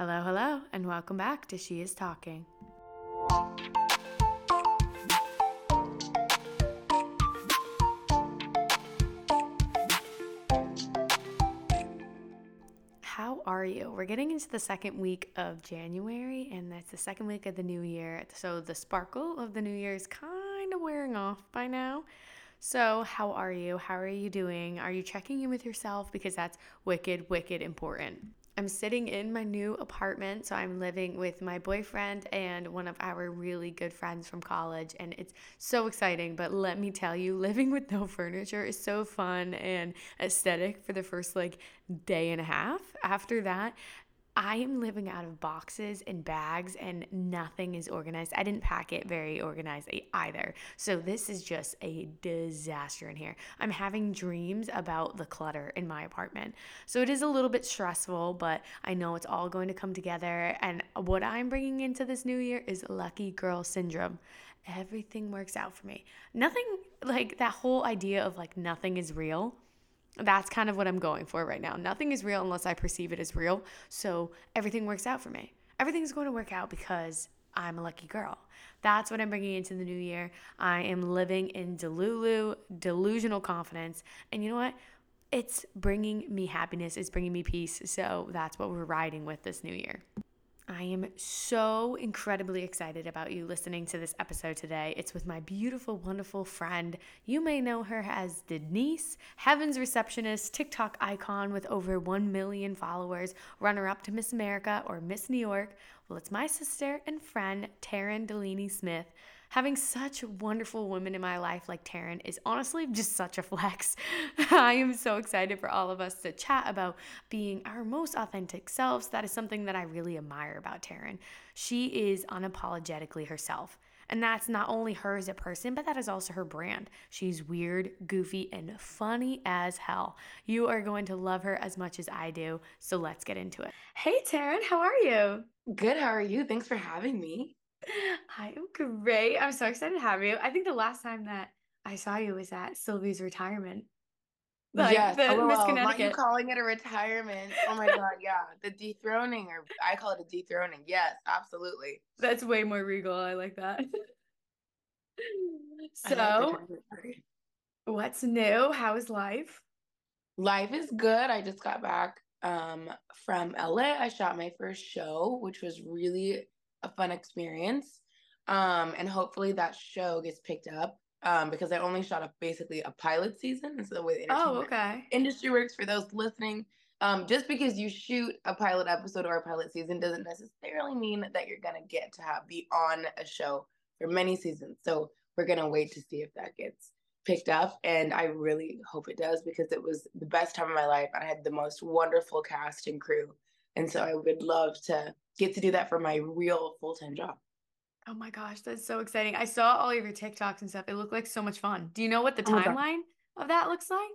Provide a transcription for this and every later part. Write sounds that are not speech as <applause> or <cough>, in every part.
Hello, hello, and welcome back to She Is Talking. How are you? We're getting into the second week of January, and that's the second week of the new year. So the sparkle of the new year is kind of wearing off by now. So, how are you? How are you doing? Are you checking in with yourself? Because that's wicked, wicked important. I'm sitting in my new apartment. So I'm living with my boyfriend and one of our really good friends from college. And it's so exciting. But let me tell you, living with no furniture is so fun and aesthetic for the first like day and a half. After that, I am living out of boxes and bags and nothing is organized. I didn't pack it very organized either. So this is just a disaster in here. I'm having dreams about the clutter in my apartment. So it is a little bit stressful, but I know it's all going to come together. And what I'm bringing into this new year is lucky girl syndrome. Everything works out for me. Nothing like that whole idea of like nothing is real that's kind of what I'm going for right now. Nothing is real unless I perceive it as real. So everything works out for me. Everything's going to work out because I'm a lucky girl. That's what I'm bringing into the new year. I am living in Delulu, delusional confidence. And you know what? It's bringing me happiness, it's bringing me peace. So that's what we're riding with this new year. I am so incredibly excited about you listening to this episode today. It's with my beautiful, wonderful friend. You may know her as Denise, Heaven's receptionist, TikTok icon with over 1 million followers, runner up to Miss America or Miss New York. Well, it's my sister and friend, Taryn Delanie Smith having such wonderful women in my life like Taryn is honestly just such a flex. <laughs> I am so excited for all of us to chat about being our most authentic selves. That is something that I really admire about Taryn. She is unapologetically herself. And that's not only her as a person, but that is also her brand. She's weird, goofy, and funny as hell. You are going to love her as much as I do. So let's get into it. Hey, Taryn, how are you? Good. How are you? Thanks for having me. I am great. I'm so excited to have you. I think the last time that I saw you was at Sylvie's retirement. Like yes, the oh, Miss Connecticut. You calling it a retirement. Oh my god, yeah. The dethroning or I call it a dethroning. Yes, absolutely. That's way more regal. I like that. <laughs> so like what's new? How is life? Life is good. I just got back um from LA. I shot my first show, which was really a fun experience. Um, and hopefully that show gets picked up um, because I only shot a basically a pilot season. And so the way the oh, okay. industry works for those listening, um, just because you shoot a pilot episode or a pilot season doesn't necessarily mean that you're gonna get to have be on a show for many seasons. So we're gonna wait to see if that gets picked up, and I really hope it does because it was the best time of my life. I had the most wonderful cast and crew, and so I would love to get to do that for my real full time job. Oh my gosh, that's so exciting. I saw all of your TikToks and stuff. It looked like so much fun. Do you know what the oh timeline of that looks like?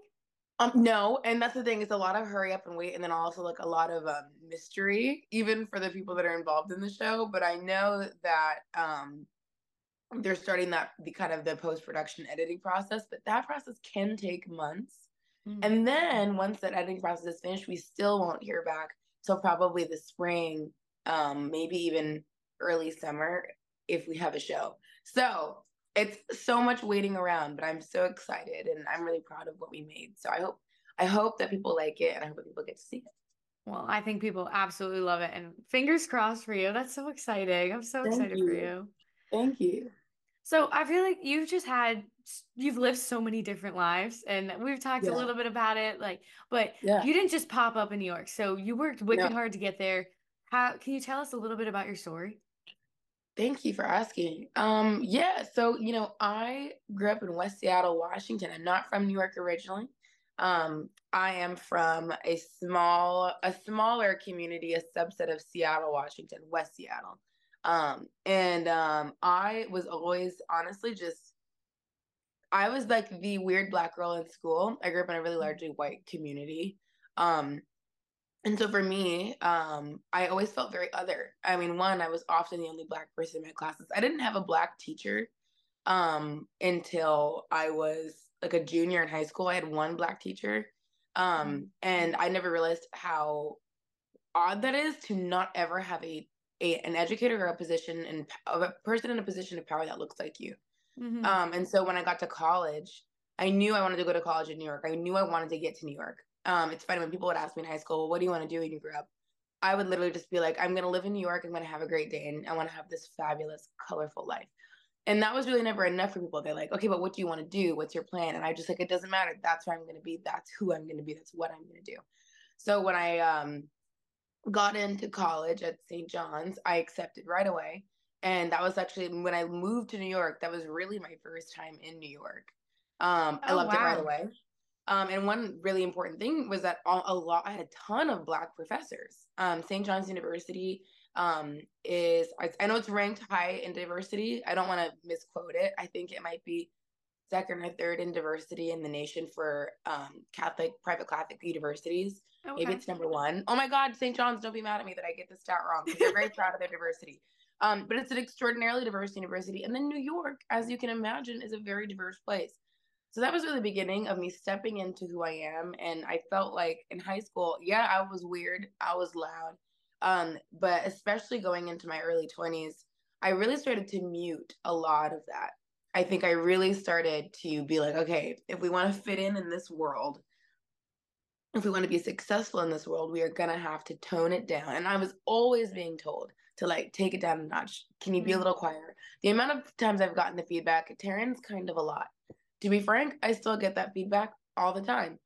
Um, no, and that's the thing. It's a lot of hurry up and wait, and then also like a lot of um mystery, even for the people that are involved in the show. But I know that um they're starting that the kind of the post production editing process, but that process can take months. Mm-hmm. And then once that editing process is finished, we still won't hear back till probably the spring um, maybe even early summer if we have a show. So it's so much waiting around, but I'm so excited and I'm really proud of what we made. So I hope I hope that people like it and I hope that people get to see it. Well, I think people absolutely love it and fingers crossed for you. That's so exciting. I'm so Thank excited you. for you. Thank you. So I feel like you've just had you've lived so many different lives and we've talked yeah. a little bit about it like but yeah. you didn't just pop up in New York. So you worked wicked no. hard to get there. How can you tell us a little bit about your story? Thank you for asking. Um, yeah, so you know, I grew up in West Seattle, Washington. I'm not from New York originally. Um, I am from a small, a smaller community, a subset of Seattle, Washington, West Seattle. Um, and um, I was always honestly just I was like the weird black girl in school. I grew up in a really largely white community. Um, and so for me, um, I always felt very other. I mean, one, I was often the only black person in my classes. I didn't have a black teacher um, until I was like a junior in high school. I had one black teacher. Um, mm-hmm. and I never realized how odd that is to not ever have a, a an educator or a position and a person in a position of power that looks like you. Mm-hmm. Um, and so when I got to college, I knew I wanted to go to college in New York. I knew I wanted to get to New York. Um, it's funny when people would ask me in high school, "What do you want to do when you grow up?" I would literally just be like, "I'm gonna live in New York. I'm gonna have a great day, and I want to have this fabulous, colorful life." And that was really never enough for people. They're like, "Okay, but what do you want to do? What's your plan?" And I just like, it doesn't matter. That's where I'm gonna be. That's who I'm gonna be. That's what I'm gonna do. So when I um, got into college at St. John's, I accepted right away. And that was actually when I moved to New York, that was really my first time in New York. Um, oh, I loved wow. it right away. Um, and one really important thing was that a lot, I had a ton of Black professors. Um, St. John's University um, is, I, I, know it's ranked high in diversity. I don't want to misquote it. I think it might be second or third in diversity in the nation for um, Catholic, private Catholic universities. Okay. Maybe it's number one. Oh my God, St. John's, don't be mad at me that I get the stat wrong because they're very proud of their diversity. Um, but it's an extraordinarily diverse university. And then New York, as you can imagine, is a very diverse place. So that was really the beginning of me stepping into who I am. And I felt like in high school, yeah, I was weird, I was loud. Um, but especially going into my early 20s, I really started to mute a lot of that. I think I really started to be like, okay, if we want to fit in in this world, if we want to be successful in this world, we are going to have to tone it down. And I was always being told, to like take it down a notch. Can you be a mm-hmm. little quieter? The amount of times I've gotten the feedback, Taryn's kind of a lot. To be frank, I still get that feedback all the time.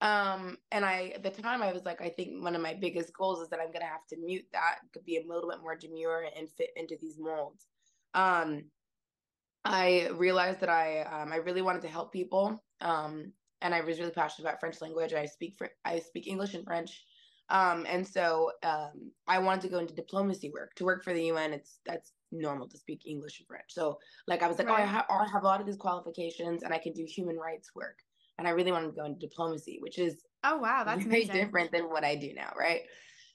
Um, and I at the time I was like, I think one of my biggest goals is that I'm gonna have to mute that, could be a little bit more demure and fit into these molds. Um, I realized that I um, I really wanted to help people. Um, and I was really passionate about French language. I speak for I speak English and French. Um, and so um, I wanted to go into diplomacy work. To work for the UN, it's that's normal to speak English and French. So like I was like, right. oh, I, ha- I have a lot of these qualifications, and I can do human rights work. And I really wanted to go into diplomacy, which is oh wow, that's <laughs> very amazing. different than what I do now, right?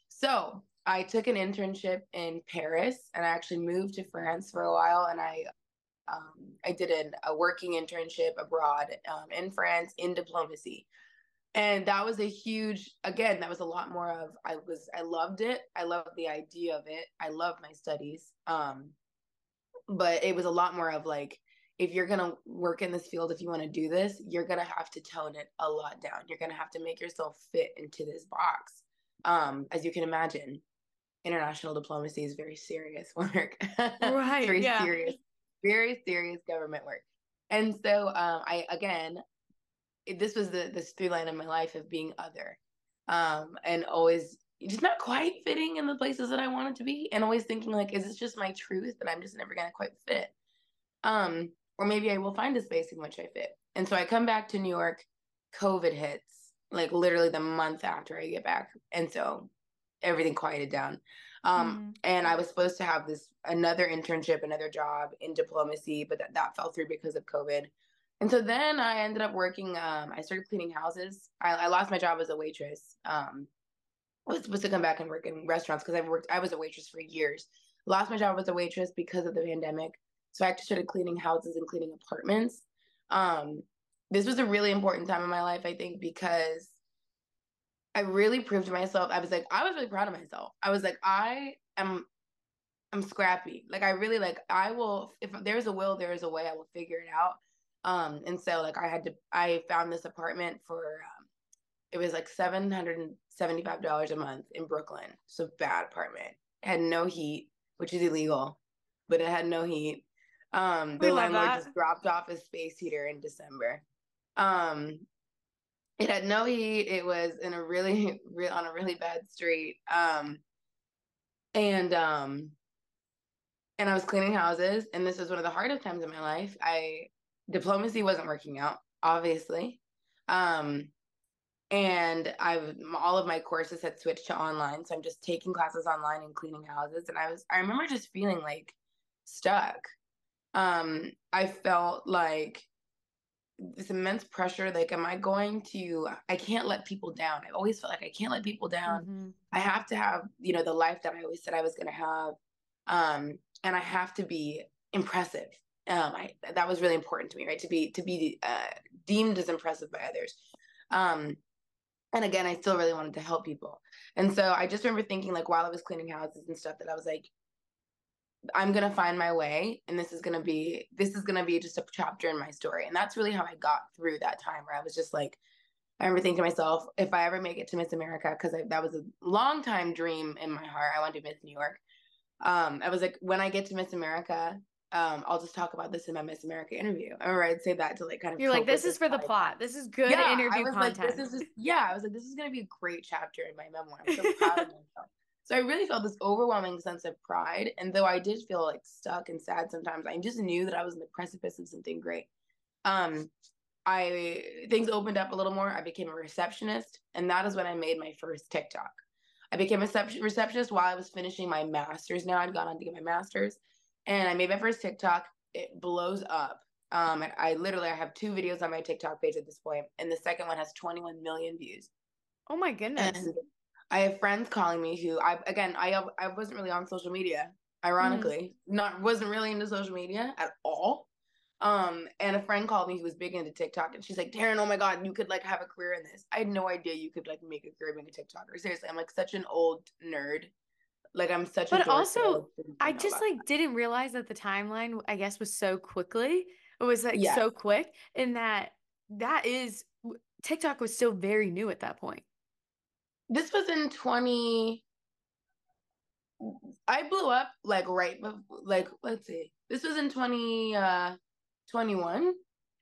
So I took an internship in Paris, and I actually moved to France for a while, and I um, I did an, a working internship abroad um, in France in diplomacy and that was a huge again that was a lot more of i was i loved it. I loved the idea of it. I love my studies. Um but it was a lot more of like if you're going to work in this field if you want to do this you're going to have to tone it a lot down. You're going to have to make yourself fit into this box. Um as you can imagine international diplomacy is very serious <laughs> work. Right very yeah. serious very serious government work. And so um i again this was the this through line of my life of being other um and always just not quite fitting in the places that I wanted to be and always thinking like is this just my truth that I'm just never going to quite fit? Um or maybe I will find a space in which I fit. And so I come back to New York covid hits like literally the month after I get back and so everything quieted down. Um mm-hmm. and I was supposed to have this another internship another job in diplomacy but that, that fell through because of covid and so then I ended up working. Um, I started cleaning houses. I, I lost my job as a waitress. Um, I was supposed to come back and work in restaurants because I've worked. I was a waitress for years. Lost my job as a waitress because of the pandemic. So I actually started cleaning houses and cleaning apartments. Um, this was a really important time in my life, I think, because I really proved to myself. I was like, I was really proud of myself. I was like, I am I'm scrappy. Like I really like I will if there's a will, there is a way. I will figure it out. Um, and so like I had to, I found this apartment for, um, it was like seven hundred and seventy-five dollars a month in Brooklyn. So bad apartment. It had no heat, which is illegal, but it had no heat. Um, the landlord that. just dropped off a space heater in December. Um, it had no heat. It was in a really, <laughs> real on a really bad street. Um, and um, and I was cleaning houses, and this was one of the hardest times in my life. I diplomacy wasn't working out, obviously. Um, and I've all of my courses had switched to online, so I'm just taking classes online and cleaning houses. And I was I remember just feeling like stuck. Um, I felt like this immense pressure. Like, am I going to? I can't let people down. I always felt like I can't let people down. Mm-hmm. I have to have you know the life that I always said I was going to have, um, and I have to be impressive um, I, that was really important to me, right? To be to be uh, deemed as impressive by others. Um, and again, I still really wanted to help people. And so I just remember thinking, like, while I was cleaning houses and stuff, that I was like, I'm gonna find my way, and this is gonna be this is gonna be just a chapter in my story. And that's really how I got through that time where I was just like, I remember thinking to myself, if I ever make it to Miss America, because that was a long time dream in my heart, I wanted to Miss New York. Um, I was like, when I get to Miss America, um, I'll just talk about this in my Miss America interview. Remember I'd say that to like kind of. You're like, this is for the plot. This is good yeah, interview content. Like, this is just, <laughs> yeah, I was like, this is gonna be a great chapter in my memoir. I'm so proud of myself. So I really felt this overwhelming sense of pride, and though I did feel like stuck and sad sometimes, I just knew that I was in the precipice of something great. Um, I things opened up a little more. I became a receptionist, and that is when I made my first TikTok. I became a receptionist while I was finishing my master's. Now I'd gone on to get my master's, and I made my first TikTok. It blows up. Um, I, I literally I have two videos on my TikTok page at this point, and the second one has 21 million views. Oh my goodness! And I have friends calling me who I again I I wasn't really on social media. Ironically, mm. not wasn't really into social media at all. Um, and a friend called me who was big into TikTok, and she's like, "Taryn, oh my god, you could like have a career in this." I had no idea you could like make a career being a TikToker. Seriously, I'm like such an old nerd. Like I'm such. A But also, I just like that. didn't realize that the timeline, I guess, was so quickly. It was like yes. so quick, and that that is TikTok was still very new at that point. This was in 20. I blew up like right, like let's see. This was in 20. uh 21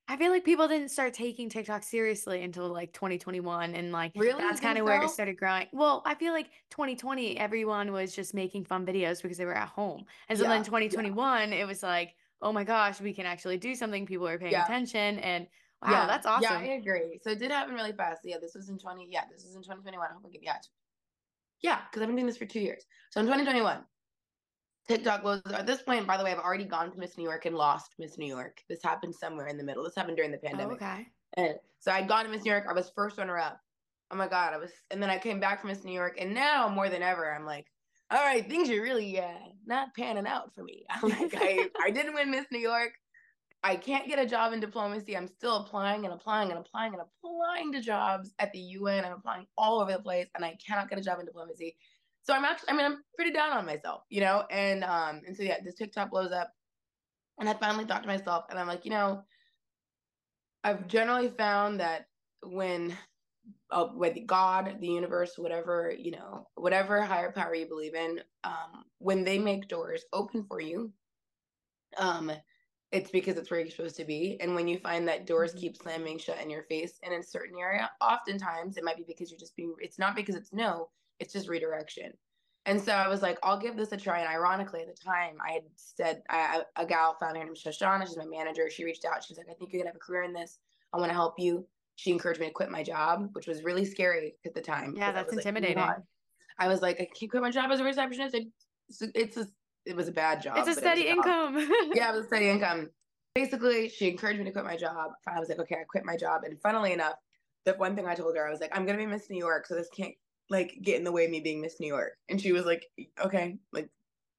I feel like people didn't start taking TikTok seriously until like 2021 and like really? that's kind of where it started growing. Well, I feel like 2020 everyone was just making fun videos because they were at home. And so yeah, then 2021 yeah. it was like, "Oh my gosh, we can actually do something. People are paying yeah. attention." And wow, yeah, that's awesome. Yeah, I agree. So it did happen really fast. Yeah, this was in 20 Yeah, this was in 2021. I hope I get yeah. Yeah, cuz I've been doing this for 2 years. So in 2021, TikTok was at this point, by the way, I've already gone to Miss New York and lost Miss New York. This happened somewhere in the middle. This happened during the pandemic. Oh, okay. And so I'd gone to Miss New York. I was first runner up. Oh my God. I was, and then I came back from Miss New York. And now more than ever, I'm like, all right, things are really uh, not panning out for me. <laughs> I'm like, I, <laughs> I didn't win Miss New York. I can't get a job in diplomacy. I'm still applying and applying and applying and applying to jobs at the UN. I'm applying all over the place and I cannot get a job in diplomacy. So I'm actually, I mean, I'm pretty down on myself, you know? And um, and so yeah, this TikTok blows up. And I finally thought to myself, and I'm like, you know, I've generally found that when uh, with God, the universe, whatever, you know, whatever higher power you believe in, um, when they make doors open for you, um, it's because it's where you're supposed to be. And when you find that doors mm-hmm. keep slamming shut in your face in a certain area, oftentimes it might be because you're just being, it's not because it's no, it's just redirection. And so I was like, I'll give this a try. And ironically, at the time, I had said, I, a gal found her name Shoshana. She's my manager. She reached out. She's like, I think you're going to have a career in this. I want to help you. She encouraged me to quit my job, which was really scary at the time. Yeah, that's intimidating. Like, I was like, I can't quit my job as a receptionist. It's, it's a, it was a bad job. It's a steady it income. <laughs> yeah, it was a steady income. Basically, she encouraged me to quit my job. I was like, okay, I quit my job. And funnily enough, the one thing I told her, I was like, I'm going to be Miss New York, so this can't like get in the way of me being Miss New York. And she was like, okay, like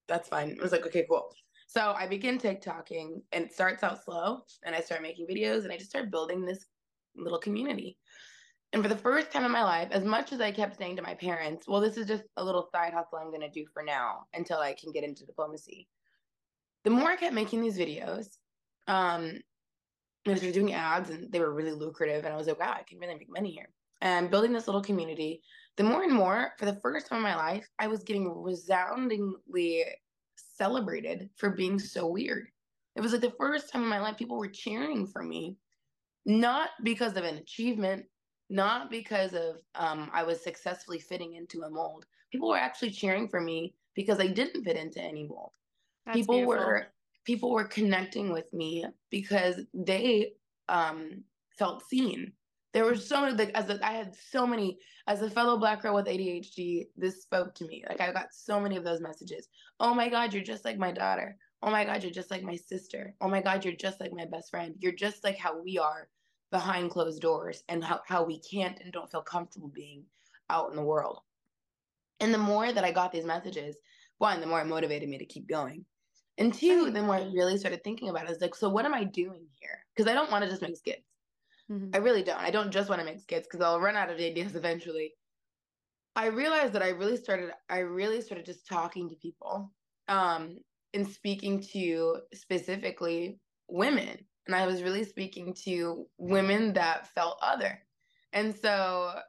that's fine. I was like, okay, cool. So I begin TikToking and it starts out slow and I start making videos and I just start building this little community. And for the first time in my life, as much as I kept saying to my parents, well, this is just a little side hustle I'm going to do for now until I can get into diplomacy. The more I kept making these videos, um, I was doing ads and they were really lucrative. And I was like, wow, I can really make money here. And building this little community the more and more, for the first time in my life, I was getting resoundingly celebrated for being so weird. It was like the first time in my life people were cheering for me, not because of an achievement, not because of um, I was successfully fitting into a mold. People were actually cheering for me because I didn't fit into any mold. That's people beautiful. were people were connecting with me because they um, felt seen there were so many like as a, I had so many as a fellow black girl with ADHD this spoke to me. Like I got so many of those messages. Oh my god you're just like my daughter. Oh my god you're just like my sister. Oh my god you're just like my best friend. You're just like how we are behind closed doors and how, how we can't and don't feel comfortable being out in the world. And the more that I got these messages one the more it motivated me to keep going. And two the more I really started thinking about it I was like so what am I doing here? Because I don't want to just make skits Mm-hmm. I really don't. I don't just want to make skits because I'll run out of ideas eventually. I realized that I really started I really started just talking to people um and speaking to specifically women and I was really speaking to women that felt other. And so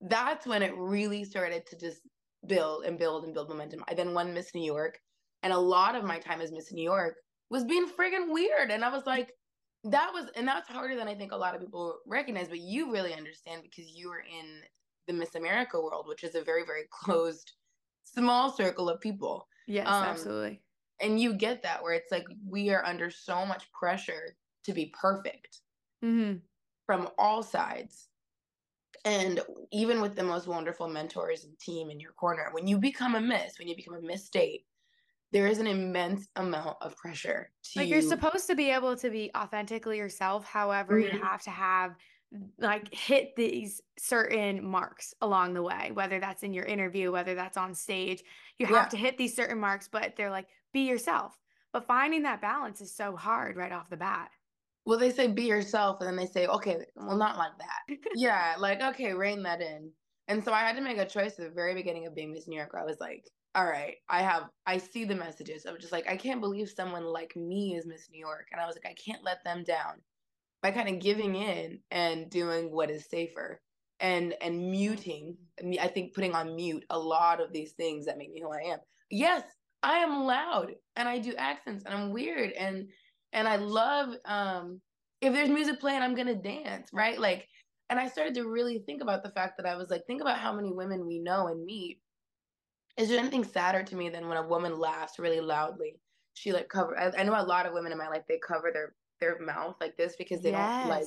that's when it really started to just build and build and build momentum. I then won Miss New York and a lot of my time as Miss New York was being friggin' weird and I was like that was and that's harder than I think a lot of people recognize but you really understand because you were in the Miss America world, which is a very, very closed, small circle of people. Yes, um, absolutely. And you get that where it's like we are under so much pressure to be perfect mm-hmm. from all sides. And even with the most wonderful mentors and team in your corner, when you become a miss, when you become a miss state, there is an immense amount of pressure to like you're supposed to be able to be authentically yourself however mm-hmm. you have to have like hit these certain marks along the way whether that's in your interview whether that's on stage you have yeah. to hit these certain marks but they're like be yourself but finding that balance is so hard right off the bat well they say be yourself and then they say okay well not like that <laughs> yeah like okay rein that in and so i had to make a choice at the very beginning of being miss new york i was like all right i have i see the messages of just like i can't believe someone like me is miss new york and i was like i can't let them down by kind of giving in and doing what is safer and and muting i think putting on mute a lot of these things that make me who i am. Yes i am loud and i do accents and i'm weird and and i love um if there's music playing i'm gonna dance right? Like and i started to really think about the fact that i was like think about how many women we know and meet is there anything sadder to me than when a woman laughs really loudly she like cover I, I know a lot of women in my life they cover their their mouth like this because they yes. don't like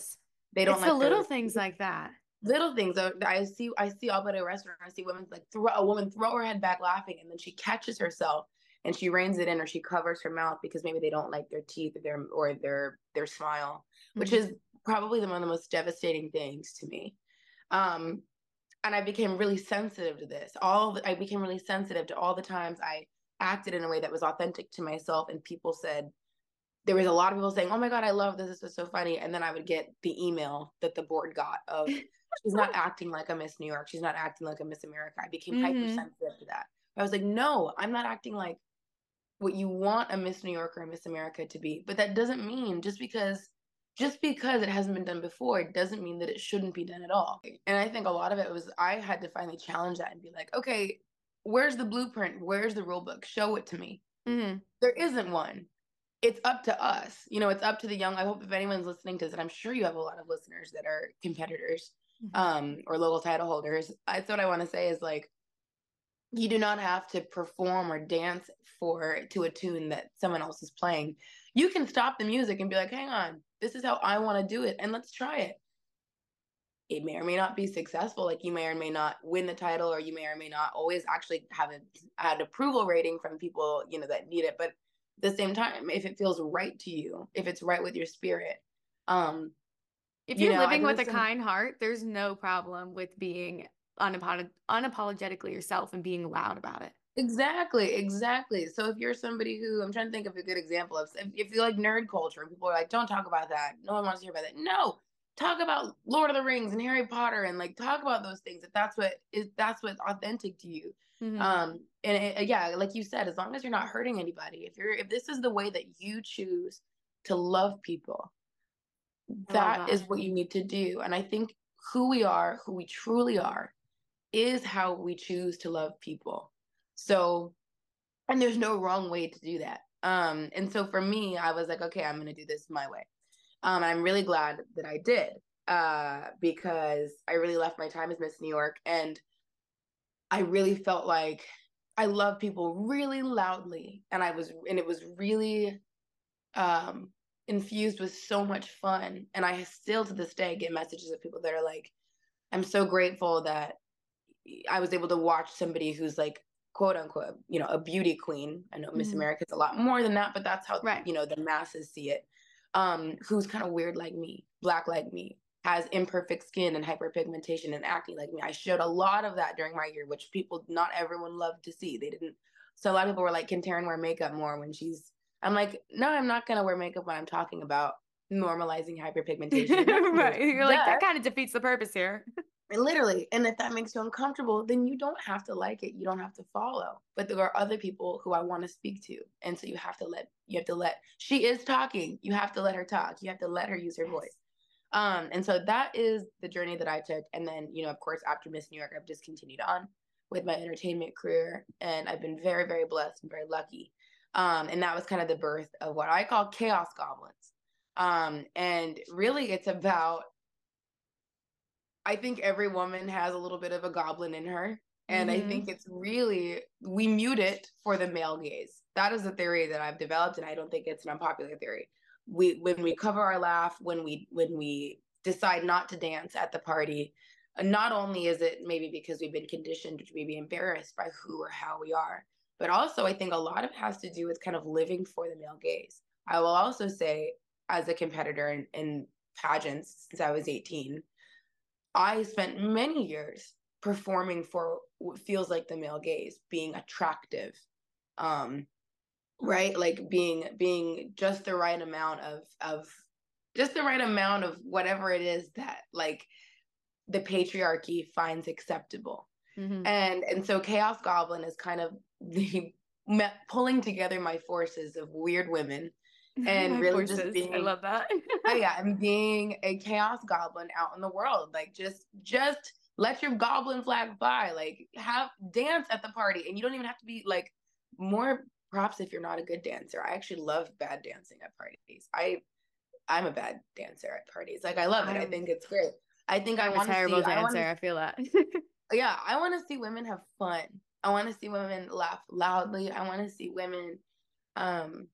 they don't it's like the little things like that little things I see I see all but a restaurant I see women like throw a woman throw her head back laughing and then she catches herself and she reins it in or she covers her mouth because maybe they don't like their teeth or their or their their smile mm-hmm. which is probably the one of the most devastating things to me um and I became really sensitive to this all the, I became really sensitive to all the times I acted in a way that was authentic to myself and people said there was a lot of people saying, "Oh my god, I love this. This is so funny." And then I would get the email that the board got of <laughs> she's not acting like a Miss New York. She's not acting like a Miss America. I became mm-hmm. hypersensitive to that. I was like, "No, I'm not acting like what you want a Miss New York or a Miss America to be." But that doesn't mean just because just because it hasn't been done before doesn't mean that it shouldn't be done at all. And I think a lot of it was I had to finally challenge that and be like, "Okay, where's the blueprint? Where's the rule book? Show it to me." Mm-hmm. There isn't one it's up to us. You know, it's up to the young. I hope if anyone's listening to this, and I'm sure you have a lot of listeners that are competitors mm-hmm. um, or local title holders. That's what I want to say is like, you do not have to perform or dance for to a tune that someone else is playing. You can stop the music and be like, hang on, this is how I want to do it, and let's try it. It may or may not be successful. Like you may or may not win the title, or you may or may not always actually have a, an approval rating from people you know that need it. But the same time if it feels right to you if it's right with your spirit um if you're you know, living with a kind heart there's no problem with being unapolog- unapologetically yourself and being loud about it exactly exactly so if you're somebody who i'm trying to think of a good example of if, if you like nerd culture people are like don't talk about that no one wants to hear about that no talk about lord of the rings and harry potter and like talk about those things if that's what is that's what's authentic to you Mm-hmm. Um, and it, yeah, like you said, as long as you're not hurting anybody, if you're if this is the way that you choose to love people, that, that is what you need to do. And I think who we are, who we truly are, is how we choose to love people. So, and there's no wrong way to do that. Um, and so for me, I was like, okay, I'm gonna do this my way. Um, I'm really glad that I did, uh, because I really left my time as Miss New York and I really felt like I love people really loudly and I was and it was really um infused with so much fun and I still to this day get messages of people that are like I'm so grateful that I was able to watch somebody who's like quote unquote you know a beauty queen I know Miss mm-hmm. America's a lot more than that but that's how right. you know the masses see it um who's kind of weird like me black like me has imperfect skin and hyperpigmentation and acne like me. I showed a lot of that during my year, which people, not everyone loved to see. They didn't. So a lot of people were like, "Can Taryn wear makeup more when she's?" I'm like, "No, I'm not gonna wear makeup when I'm talking about normalizing hyperpigmentation." <laughs> right. You're like that kind of defeats the purpose here. <laughs> literally. And if that makes you uncomfortable, then you don't have to like it. You don't have to follow. But there are other people who I want to speak to. And so you have to let you have to let she is talking. You have to let her talk. You have to let her use her yes. voice. Um, and so that is the journey that I took. And then, you know, of course, after Miss New York, I've just continued on with my entertainment career. And I've been very, very blessed and very lucky. Um, and that was kind of the birth of what I call chaos goblins. Um, and really it's about I think every woman has a little bit of a goblin in her. And mm-hmm. I think it's really, we mute it for the male gaze. That is a theory that I've developed, and I don't think it's an unpopular theory. We, when we cover our laugh, when we, when we decide not to dance at the party, not only is it maybe because we've been conditioned to be embarrassed by who or how we are, but also I think a lot of it has to do with kind of living for the male gaze. I will also say, as a competitor in, in pageants since I was 18, I spent many years performing for what feels like the male gaze, being attractive, um, right? Like being being just the right amount of of just the right amount of whatever it is that like the patriarchy finds acceptable. Mm-hmm. And and so Chaos Goblin is kind of <laughs> the pulling together my forces of weird women <laughs> and really just being I love that. oh yeah, <laughs> and being a chaos goblin out in the world. Like just just let your goblin flag fly. Like have dance at the party. And you don't even have to be like more props if you're not a good dancer. I actually love bad dancing at parties. I I'm a bad dancer at parties. Like I love it. I'm, think it's great. I think I'm I want to see terrible dancer. I, wanna, I feel that. <laughs> yeah, I want to see women have fun. I want to see women laugh loudly. I want to see women um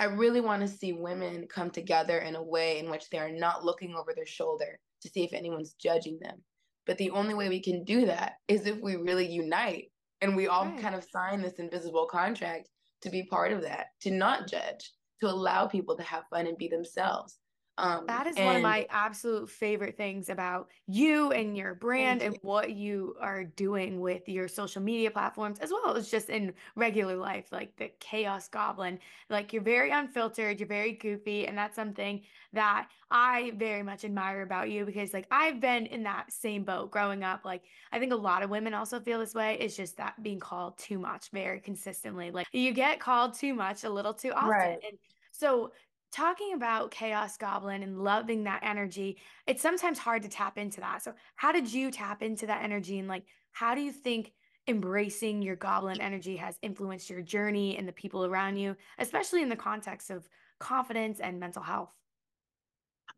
I really want to see women come together in a way in which they are not looking over their shoulder to see if anyone's judging them. But the only way we can do that is if we really unite and we all right. kind of sign this invisible contract to be part of that, to not judge, to allow people to have fun and be themselves. Um, that is and, one of my absolute favorite things about you and your brand and what you are doing with your social media platforms, as well as just in regular life, like the Chaos Goblin. Like you're very unfiltered, you're very goofy, and that's something that I very much admire about you because, like, I've been in that same boat growing up. Like, I think a lot of women also feel this way. It's just that being called too much very consistently. Like, you get called too much a little too often. Right. And so talking about chaos goblin and loving that energy it's sometimes hard to tap into that so how did you tap into that energy and like how do you think embracing your goblin energy has influenced your journey and the people around you especially in the context of confidence and mental health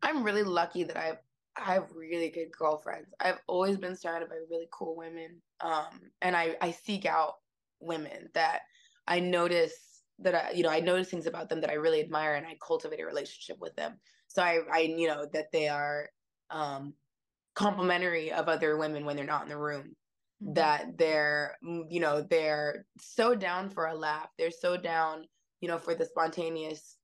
i'm really lucky that i've I have really good girlfriends. I've always been surrounded by really cool women. Um, and I, I seek out women that I notice that I, you know, I notice things about them that I really admire and I cultivate a relationship with them. So I, I, you know, that they are um, complimentary of other women when they're not in the room. Mm-hmm. That they're, mm, you know, they're so down for a laugh. They're so down, you know, for the spontaneous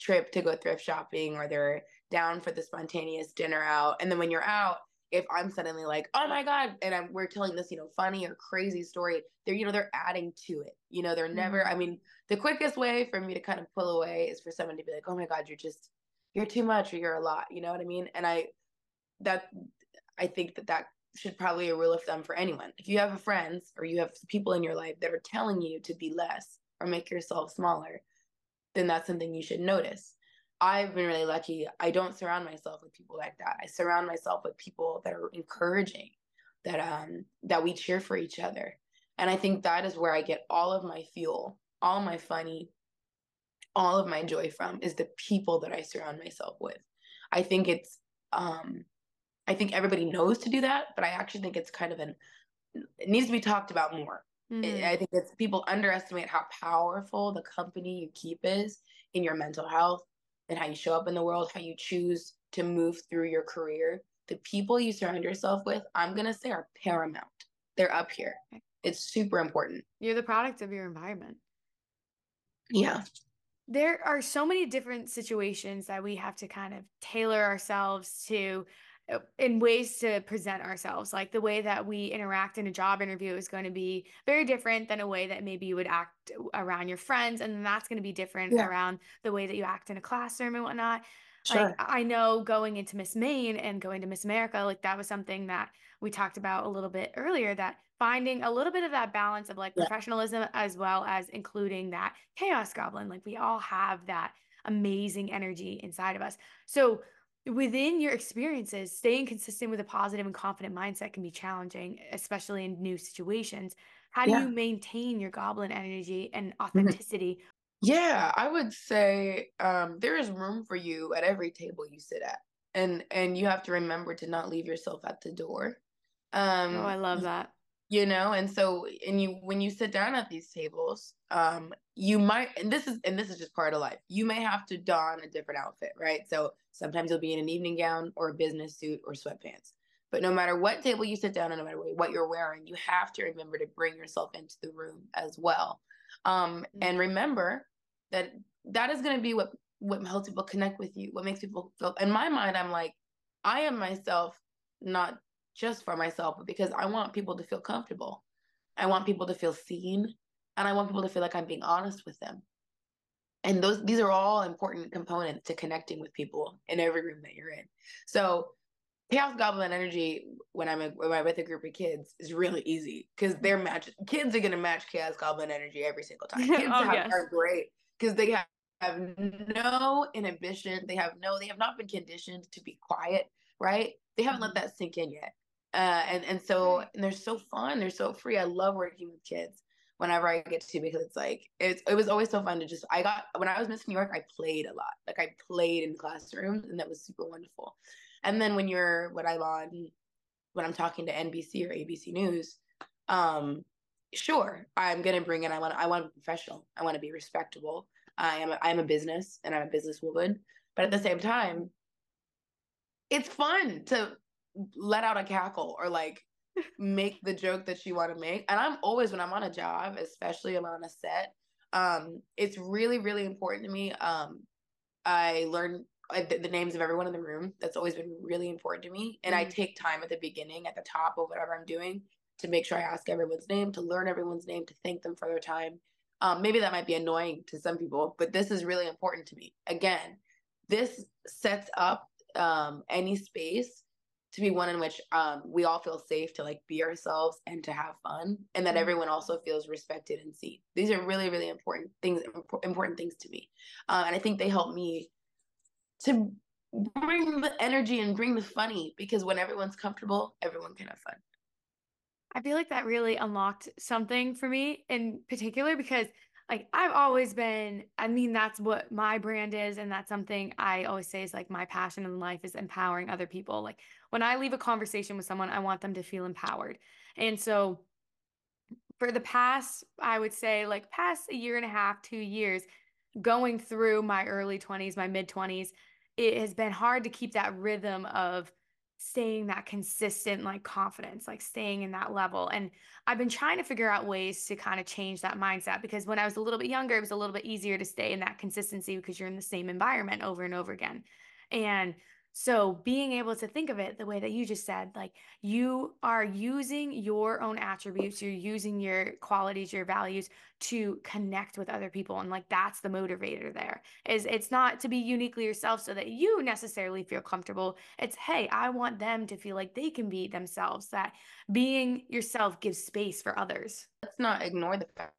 trip to go thrift shopping or they're down for the spontaneous dinner out. And then when you're out, if I'm suddenly like, oh my God, and I'm, we're telling this, you know, funny or crazy story, they're, you know, they're adding to it. You know, they're never, mm-hmm. I mean, the quickest way for me to kind of pull away is for someone to be like, oh my God, you're just, you're too much or you're a lot. You know what I mean? And I, that, I think that that should probably a rule of thumb for anyone. If you have friends or you have people in your life that are telling you to be less or make yourself smaller, then that's something you should notice. I've been really lucky. I don't surround myself with people like that. I surround myself with people that are encouraging, that um that we cheer for each other. And I think that is where I get all of my fuel, all my funny, all of my joy from is the people that I surround myself with. I think it's um I think everybody knows to do that, but I actually think it's kind of an it needs to be talked about more. Mm-hmm. I think it's people underestimate how powerful the company you keep is in your mental health and how you show up in the world, how you choose to move through your career, the people you surround yourself with, I'm going to say are paramount. They're up here. It's super important. You're the product of your environment. Yeah. There are so many different situations that we have to kind of tailor ourselves to Uh, in ways to present ourselves like the way that we interact in a job interview is going to be very different than a way that maybe you would act around your friends and that's going to be different yeah. around the way that you act in a classroom and whatnot sure. like i know going into miss maine and going to miss america like that was something that we talked about a little bit earlier that finding a little bit of that balance of like Yeah. professionalism as well as including that chaos goblin. Like we all have that amazing energy inside of us. So within your experiences, staying consistent with a positive and confident mindset can be challenging, especially in new situations. How do Yeah. you maintain your goblin energy and Mhm. authenticity? Yeah, I would say um, there is room for you at every table you sit at, and and you have to remember to not leave yourself at the door. Oh, Um, I love that. you know, and so and you when you sit down at these tables, um, you might and this is and this is just part of life. You may have to don a different outfit, right? So sometimes you'll be in an evening gown or a business suit or sweatpants. But no matter what table you sit down and no matter what you're wearing, you have to remember to bring yourself into the room as well. Um, and Mm. remember that that is going to be what what helps people connect with you, what makes people feel. In my mind, I'm like, I am myself, not just for myself, but because I want people to feel comfortable. I want people to feel seen, and I want people to feel like I'm being honest with them. And those these are all important components to connecting with people in every room that you're in. So Chaos Goblin energy when I'm a, when I'm with a group of kids is really easy because mm-hmm. they're match kids are gonna match Chaos Goblin energy every single time. <laughs> Kids Oh, have, yes. are great because they have, have no inhibition. They have no they have not been conditioned to be quiet, right? They haven't let mm-hmm. that sink in yet. Uh, and and so mm-hmm. and they're so fun. They're so free. I love working with kids whenever I get to because it's like it's it was always so fun to just I got when I was Miss New York I played a lot like I played in classrooms and that was super wonderful. And then when you're what I'm on when I'm talking to NBC or ABC News, um, sure I'm gonna bring in I want I want to be professional. I want to be respectable. I am a, I'm a business and I'm a businesswoman, but at the same time, it's fun to let out a cackle or like make the joke that you want to make. And I'm always when I'm on a job, especially on a set, um, it's really really important to me. Um, I learn uh, the, the names of everyone in the room. That's always been really important to me. And I Mm. take time at the beginning, at the top of whatever I'm doing, to make sure I ask everyone's name, to learn everyone's name, to thank them for their time. Um, maybe that might be annoying to some people, but this is really important to me. Again, this sets up um, any space to be one in which um, we all feel safe to like be ourselves and to have fun, and that Mhm. everyone also feels respected and seen. These are really, really important things. impor- Important things to me, uh, and I think they help me to bring the energy and bring the funny because when everyone's comfortable, everyone can have fun. I feel like that really unlocked something for me in particular because like I've always been I mean that's what my brand is and that's something I always say is like my passion in life is empowering other people. Like when I leave a conversation with someone I want them to feel empowered. And so for the past I would say like past a year and a half, 2 years going through my early 20s, my mid 20s, it has been hard to keep that rhythm of staying that consistent like confidence, like staying in that level. And I've been trying to figure out ways to kind of change that mindset because when I was a little bit younger, it was a little bit easier to stay in that consistency because you're in the same environment over and over again. And so being able to think of it the way that you just said, like you are using your own attributes, you're using your qualities, your values to connect with other people and like that's the motivator there is it's not to be uniquely yourself so that you necessarily feel comfortable it's hey i want them to feel like they can be themselves that being yourself gives space for others Let's not ignore the fact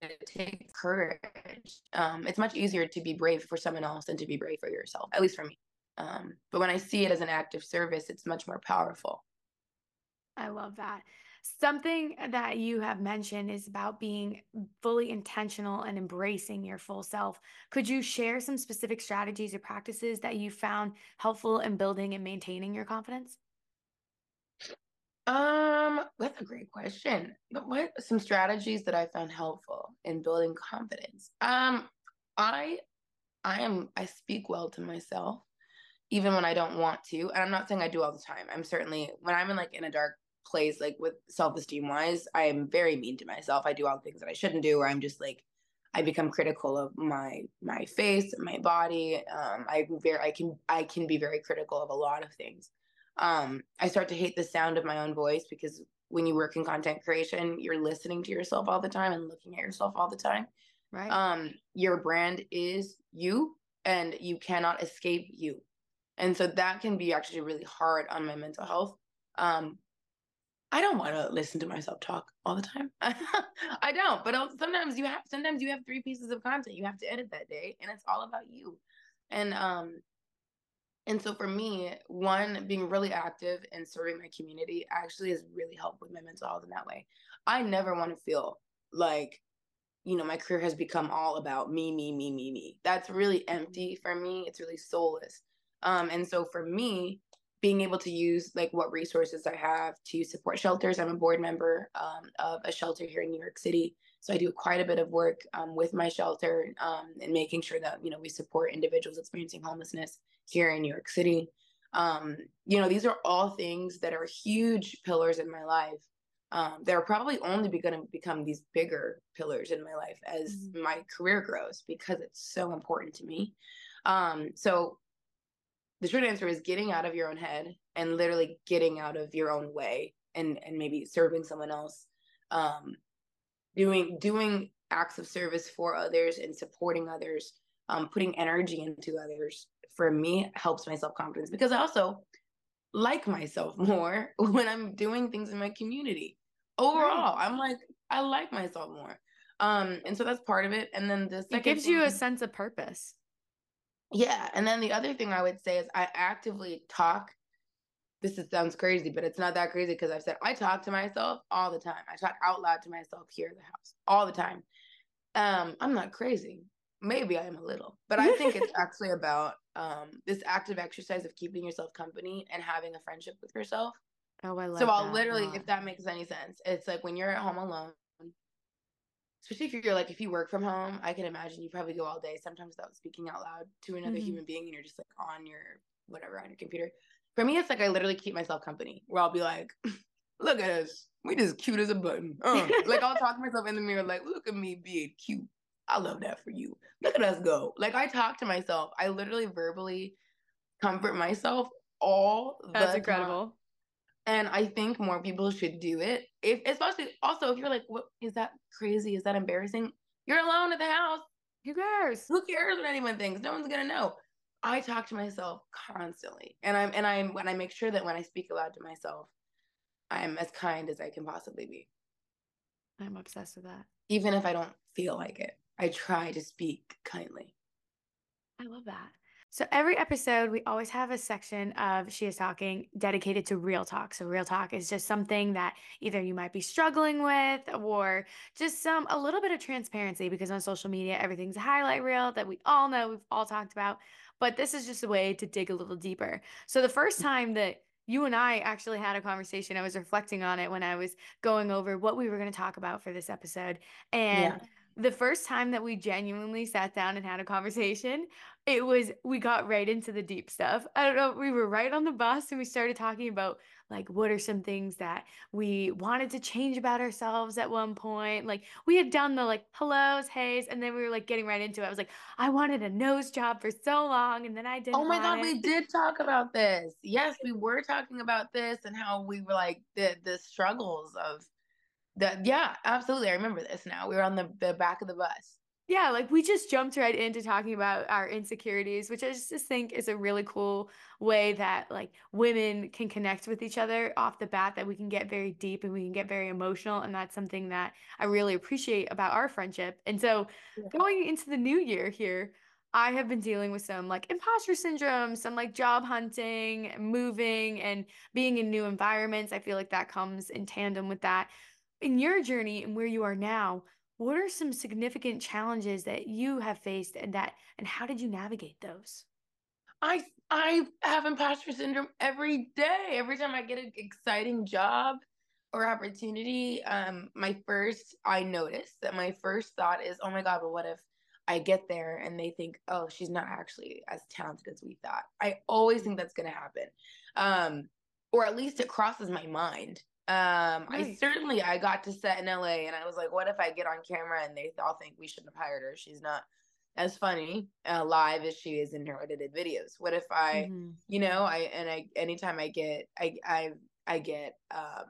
that it takes courage. Um, it's much easier to be brave for someone else than to be brave for yourself, at least for me. Um, but when I see it as an act of service, it's much more powerful. i love that something that you have mentioned is about being fully intentional and embracing your full self could you share some specific strategies or practices that you found helpful in building and maintaining your confidence Um, that's a great question. But what some strategies that I found helpful in building confidence? Um, I I am I speak well to myself even when I don't want to. And I'm not saying I do all the time. I'm certainly when I'm in like in a dark place, like with self-esteem wise, I am very mean to myself. I do all the things that I shouldn't do, or I'm just like I become critical of my my face, my body. Um, I very I can I can be very critical of a lot of things. Um, I start to hate the sound of my own voice because when you work in content creation, you're listening to yourself all the time and looking at yourself all the time. right Um, your brand is you, and you cannot escape you and so that can be actually really hard on my mental health Um, I don't want to listen to myself talk all the time. <laughs> I don't, but sometimes you have sometimes you have three pieces of content you have to edit that day and it's all about you. And um and so for me, one being really active and serving my community actually has really helped with my mental health in that way. I never want to feel like you know, my career has become all about me, me, me, me, me. That's really empty for me. It's really soulless. Um, and so for me, being able to use like what resources I have to support shelters. I'm a board member um, of a shelter here in New York City, so I do quite a bit of work um, with my shelter um, and making sure that you know we support individuals experiencing homelessness here in New York City. Um, you know, these are all things that are huge pillars in my life. Um, they're probably only going to become these bigger pillars in my life as mm-hmm. my career grows because it's so important to me. Um, so the short answer is getting out of your own head and literally getting out of your own way and and maybe serving someone else um doing doing acts of service for others and supporting others um putting energy into others for me helps my self-confidence because i also like myself <laughs> more when i'm doing things in my community. Overall right. i'm like i like myself more. Um and so that's part of it. And then the second it gives you a sense of purpose yeah. And then the other thing I would say is I actively talk. This is, sounds crazy, but it's not that crazy because I've said I talk to myself all the time. I talk out loud to myself here in the house all the time. Um, I'm not crazy. Maybe I am a little, but I think it's <laughs> actually about um, this active exercise of keeping yourself company and having a friendship with yourself. Oh, I love So I'll literally, if that makes any sense, it's like when you're at home alone especially if you're like if you work from home i can imagine you probably go all day sometimes without speaking out loud to another mm-hmm. human being and you're just like on your whatever on your computer for me it's like i literally keep myself company where i'll be like <laughs> look at us we just cute as a button uh. like i'll talk to myself in the mirror like look at me being cute i love that for you look at us go like i talk to myself i literally verbally comfort myself all the time. that's incredible time. And I think more people should do it. If especially also if you're like, what is that crazy? Is that embarrassing? You're alone at the house. Who cares? Who cares what anyone thinks? No one's gonna know. I talk to myself constantly. And I'm and I'm when I make sure that when I speak aloud to myself, I'm as kind as I can possibly be. I'm obsessed with that. Even if I don't feel like it. I try to speak kindly. I love that. So every episode, we always have a section of She is Talking dedicated to real talk. So real talk is just something that either you might be struggling with or just some a little bit of transparency because on social media everything's a highlight reel that we all know, we've all talked about. But this is just a way to dig a little deeper. So the first mm-hmm. time that you and I actually had a conversation. I was reflecting on it when I was going over what we were going to talk about for this episode. And yeah the first time that we genuinely sat down and had a conversation, it was we got right into the deep stuff. I don't know, we were right on the bus and we started talking about like what are some things that we wanted to change about ourselves at one point. Like we had done the like hellos, heys, and then we were like getting right into it. I was like, I wanted a nose job for so long, and then I didn't. Oh my god, it. we did talk about this. Yes, <laughs> we were talking about this and how we were like the the struggles of that yeah, absolutely. I remember this now. We were on the, the back of the bus. Yeah, like we just jumped right into talking about our insecurities, which I just think is a really cool way that like women can connect with each other off the bat, that we can get very deep and we can get very emotional. And that's something that I really appreciate about our friendship. And so yeah. going into the new year here, I have been dealing with some like imposter syndrome, some like job hunting, moving, and being in new environments. I feel like that comes in tandem with that in your journey and where you are now, what are some significant challenges that you have faced and that and how did you navigate those? I I have imposter syndrome every day. Every time I get an exciting job or opportunity, um, my first I notice that my first thought is, oh my God, but what if I get there and they think, oh, she's not actually as talented as we thought. I always think that's gonna happen. Um, or at least it crosses my mind. Um, I certainly I got to set in LA and I was like, what if I get on camera and they all think we shouldn't have hired her? She's not as funny uh, live as she is in her edited videos. What if I, mm-hmm. you know, I and I anytime I get I I I get um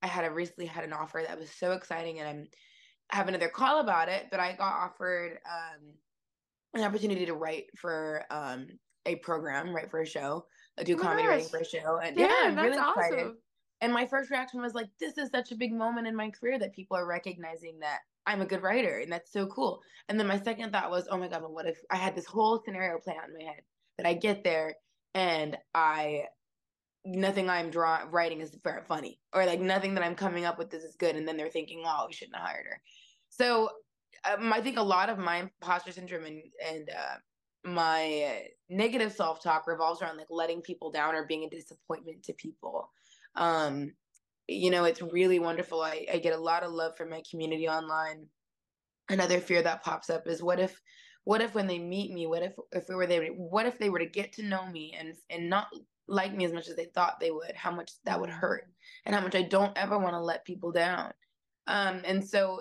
I had a recently had an offer that was so exciting and I'm have another call about it, but I got offered um an opportunity to write for um a program, write for a show, do oh comedy writing for a show. And yeah, yeah I'm really excited. And my first reaction was like, this is such a big moment in my career that people are recognizing that I'm a good writer and that's so cool. And then my second thought was, oh my God, well, what if I had this whole scenario play out in my head that I get there and I nothing I'm drawing writing is very funny or like nothing that I'm coming up with this is good and then they're thinking, oh, we shouldn't have hired her. So um, I think a lot of my imposter syndrome and and uh, my negative self talk revolves around like letting people down or being a disappointment to people. Um, you know, it's really wonderful. I, I get a lot of love from my community online. Another fear that pops up is what if what if when they meet me, what if if we were there, what if they were to get to know me and and not like me as much as they thought they would, how much that would hurt and how much I don't ever want to let people down. Um, and so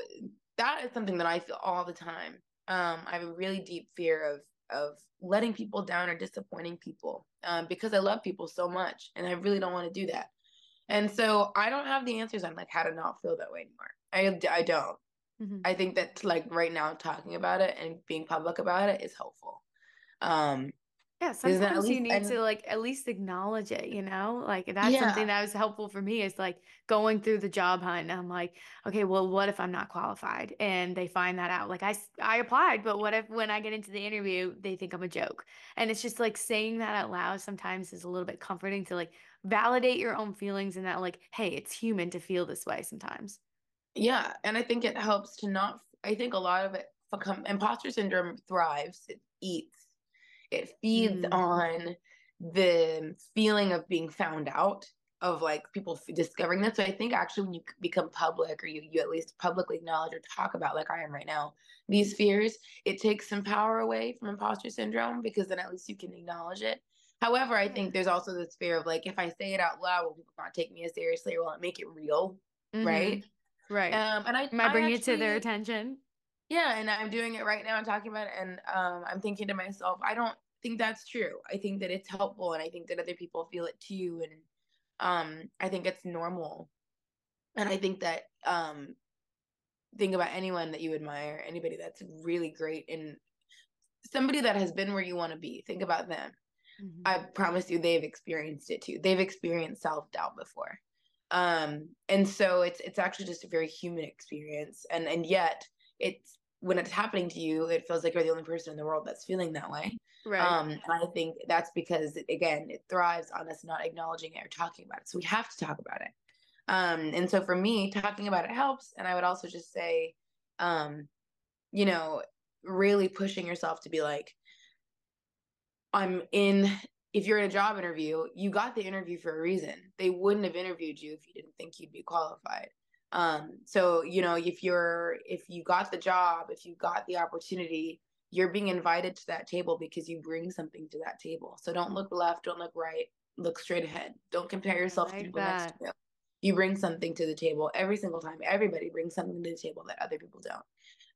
that is something that I feel all the time. Um, I have a really deep fear of of letting people down or disappointing people um, because I love people so much and I really don't want to do that. And so I don't have the answers on like how to not feel that way anymore. I, I don't. Mm-hmm. I think that like right now talking about it and being public about it is helpful. Um, yeah, sometimes least, you need and, to like at least acknowledge it, you know? Like that's yeah. something that was helpful for me is like going through the job hunt. I'm like, okay, well, what if I'm not qualified? And they find that out. Like I I applied, but what if when I get into the interview, they think I'm a joke? And it's just like saying that out loud sometimes is a little bit comforting to like validate your own feelings and that like, hey, it's human to feel this way sometimes. Yeah, and I think it helps to not I think a lot of it become imposter syndrome thrives, it eats it feeds mm. on the feeling of being found out of like people discovering that. So I think actually when you become public or you, you at least publicly acknowledge or talk about like I am right now, these fears, it takes some power away from imposter syndrome because then at least you can acknowledge it. However, I think there's also this fear of like if I say it out loud, will people not take me as seriously or will it make it real? Mm-hmm. Right. Right. Um, and I might bring I actually, it to their attention. Yeah, and I'm doing it right now and talking about it, and um, I'm thinking to myself, I don't think that's true. I think that it's helpful, and I think that other people feel it too, and um, I think it's normal. And I think that um, think about anyone that you admire, anybody that's really great, and somebody that has been where you want to be. Think about them. Mm-hmm. I promise you, they've experienced it too. They've experienced self doubt before, um, and so it's it's actually just a very human experience, and and yet it's when it's happening to you, it feels like you're the only person in the world that's feeling that way. Right. Um, and I think that's because again, it thrives on us not acknowledging it or talking about it. So we have to talk about it. Um, and so for me, talking about it helps. And I would also just say, um, you know, really pushing yourself to be like, I'm in if you're in a job interview, you got the interview for a reason. They wouldn't have interviewed you if you didn't think you'd be qualified. Um, so you know, if you're if you got the job, if you got the opportunity, you're being invited to that table because you bring something to that table. So don't look left, don't look right, look straight ahead. Don't compare yourself like to people that. next to you. You bring something to the table every single time. Everybody brings something to the table that other people don't.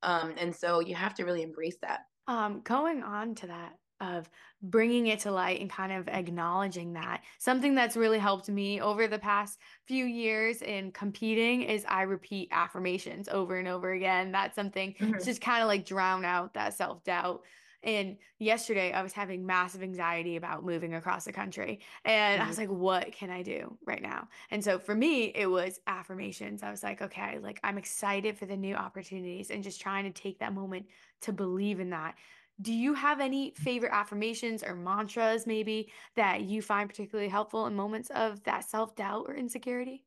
Um, and so you have to really embrace that. Um, going on to that, of bringing it to light and kind of acknowledging that. Something that's really helped me over the past few years in competing is I repeat affirmations over and over again. That's something mm-hmm. just kind of like drown out that self doubt. And yesterday, I was having massive anxiety about moving across the country. And mm-hmm. I was like, what can I do right now? And so for me, it was affirmations. I was like, okay, like I'm excited for the new opportunities and just trying to take that moment to believe in that do you have any favorite affirmations or mantras maybe that you find particularly helpful in moments of that self-doubt or insecurity?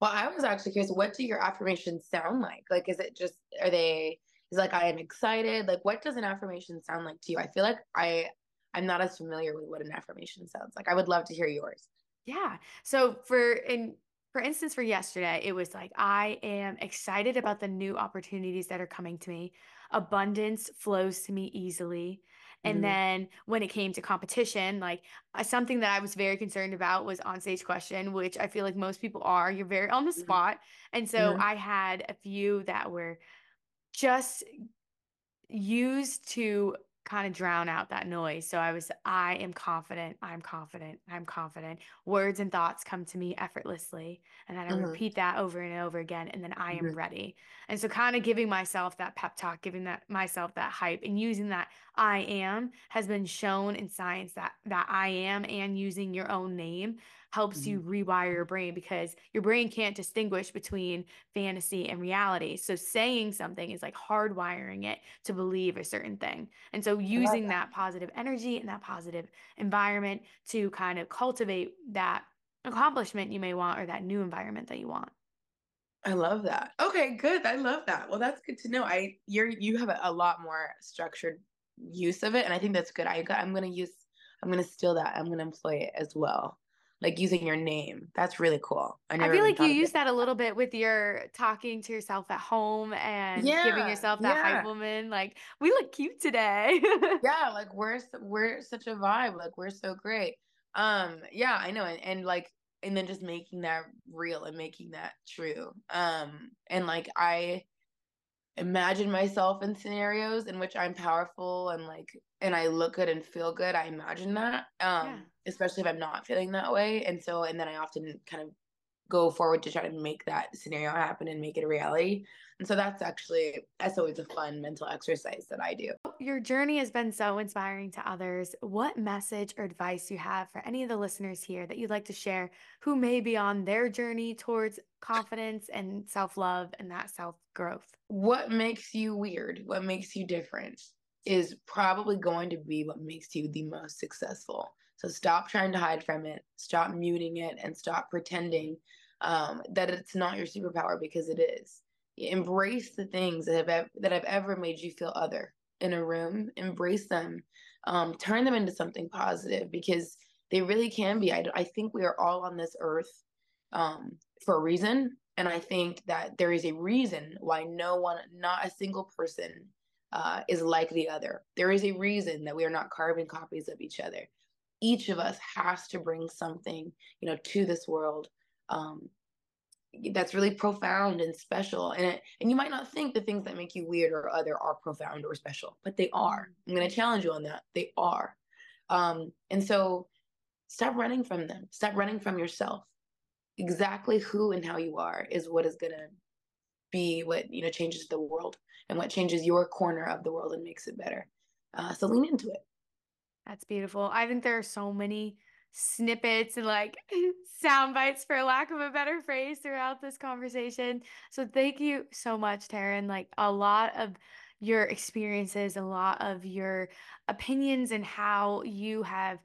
Well, I was actually curious, what do your affirmations sound like? Like, is it just, are they, is like, I am excited? Like, what does an affirmation sound like to you? I feel like I, I'm not as familiar with what an affirmation sounds like. I would love to hear yours. Yeah. So for, in, for instance, for yesterday, it was like, I am excited about the new opportunities that are coming to me abundance flows to me easily. And mm-hmm. then when it came to competition, like uh, something that I was very concerned about was on stage question, which I feel like most people are. You're very on the mm-hmm. spot. And so mm-hmm. I had a few that were just used to kind of drown out that noise. So I was, I am confident, I'm confident, I'm confident. Words and thoughts come to me effortlessly. And then I mm-hmm. repeat that over and over again. And then I am mm-hmm. ready. And so kind of giving myself that pep talk, giving that myself that hype and using that I am has been shown in science that that I am and using your own name helps mm-hmm. you rewire your brain because your brain can't distinguish between fantasy and reality. So saying something is like hardwiring it to believe a certain thing. And so using that. that positive energy and that positive environment to kind of cultivate that accomplishment you may want or that new environment that you want. I love that. Okay, good. I love that. Well, that's good to know. I you're you have a, a lot more structured use of it, and I think that's good. I I'm gonna use I'm gonna steal that. I'm gonna employ it as well. Like using your name. That's really cool. I, I feel like you use that a little bit with your talking to yourself at home and yeah, giving yourself that yeah. hype woman. Like we look cute today. <laughs> yeah, like we're we're such a vibe. Like we're so great. Um, yeah, I know, and, and like and then just making that real and making that true um and like i imagine myself in scenarios in which i'm powerful and like and i look good and feel good i imagine that um yeah. especially if i'm not feeling that way and so and then i often kind of go forward to try to make that scenario happen and make it a reality and so that's actually that's always a fun mental exercise that I do. Your journey has been so inspiring to others. What message or advice you have for any of the listeners here that you'd like to share who may be on their journey towards confidence and self-love and that self-growth? What makes you weird? What makes you different is probably going to be what makes you the most successful. So stop trying to hide from it, stop muting it, and stop pretending um, that it's not your superpower because it is embrace the things that have that have ever made you feel other in a room embrace them um, turn them into something positive because they really can be i, I think we are all on this earth um, for a reason and i think that there is a reason why no one not a single person uh, is like the other. There is a reason that we are not carbon copies of each other. Each of us has to bring something you know to this world um, that's really profound and special and it, and you might not think the things that make you weird or other are profound or special but they are. I'm going to challenge you on that. They are. Um and so stop running from them. Stop running from yourself exactly who and how you are is what is going to be what you know changes the world and what changes your corner of the world and makes it better uh, so lean into it that's beautiful i think there are so many snippets and like <laughs> sound bites for lack of a better phrase throughout this conversation. So thank you so much, Taryn. Like a lot of your experiences, a lot of your opinions and how you have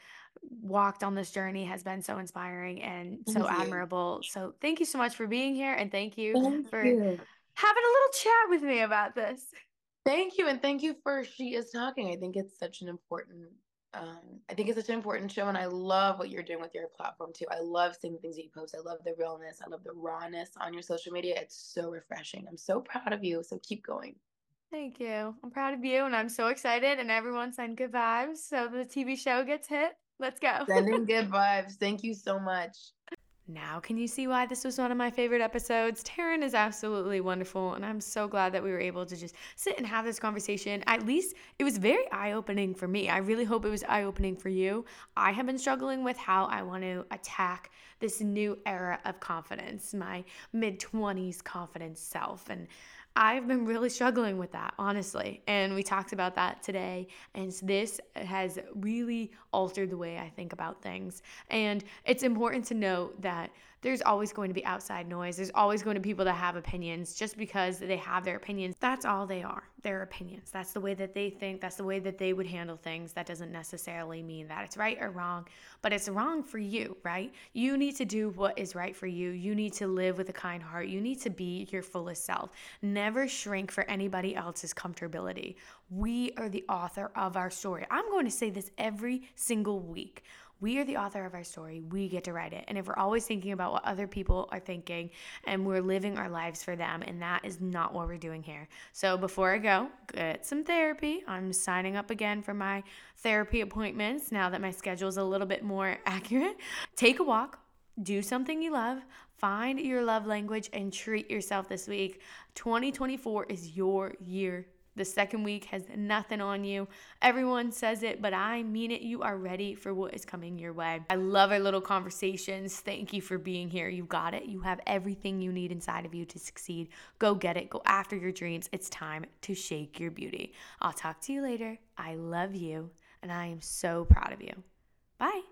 walked on this journey has been so inspiring and so admirable. So thank you so much for being here and thank you thank for you. having a little chat with me about this. Thank you and thank you for she is talking. I think it's such an important um, I think it's such an important show, and I love what you're doing with your platform too. I love seeing the things that you post. I love the realness. I love the rawness on your social media. It's so refreshing. I'm so proud of you. So keep going. Thank you. I'm proud of you, and I'm so excited. And everyone send good vibes. So the TV show gets hit. Let's go. Sending good <laughs> vibes. Thank you so much. Now, can you see why this was one of my favorite episodes? Taryn is absolutely wonderful, and I'm so glad that we were able to just sit and have this conversation. At least it was very eye opening for me. I really hope it was eye opening for you. I have been struggling with how I want to attack this new era of confidence, my mid 20s confidence self. And I've been really struggling with that, honestly. And we talked about that today. And this has really altered the way I think about things. And it's important to note that there's always going to be outside noise. There's always going to be people that have opinions just because they have their opinions. That's all they are. Their opinions. That's the way that they think. That's the way that they would handle things. That doesn't necessarily mean that it's right or wrong, but it's wrong for you, right? You need to do what is right for you. You need to live with a kind heart. You need to be your fullest self. Never shrink for anybody else's comfortability. We are the author of our story. I'm going to say this every single week. We are the author of our story. We get to write it. And if we're always thinking about what other people are thinking and we're living our lives for them, and that is not what we're doing here. So before I go, get some therapy. I'm signing up again for my therapy appointments now that my schedule is a little bit more <laughs> accurate. Take a walk, do something you love, find your love language, and treat yourself this week. 2024 is your year the second week has nothing on you. Everyone says it, but I mean it. You are ready for what is coming your way. I love our little conversations. Thank you for being here. You got it. You have everything you need inside of you to succeed. Go get it. Go after your dreams. It's time to shake your beauty. I'll talk to you later. I love you, and I am so proud of you. Bye.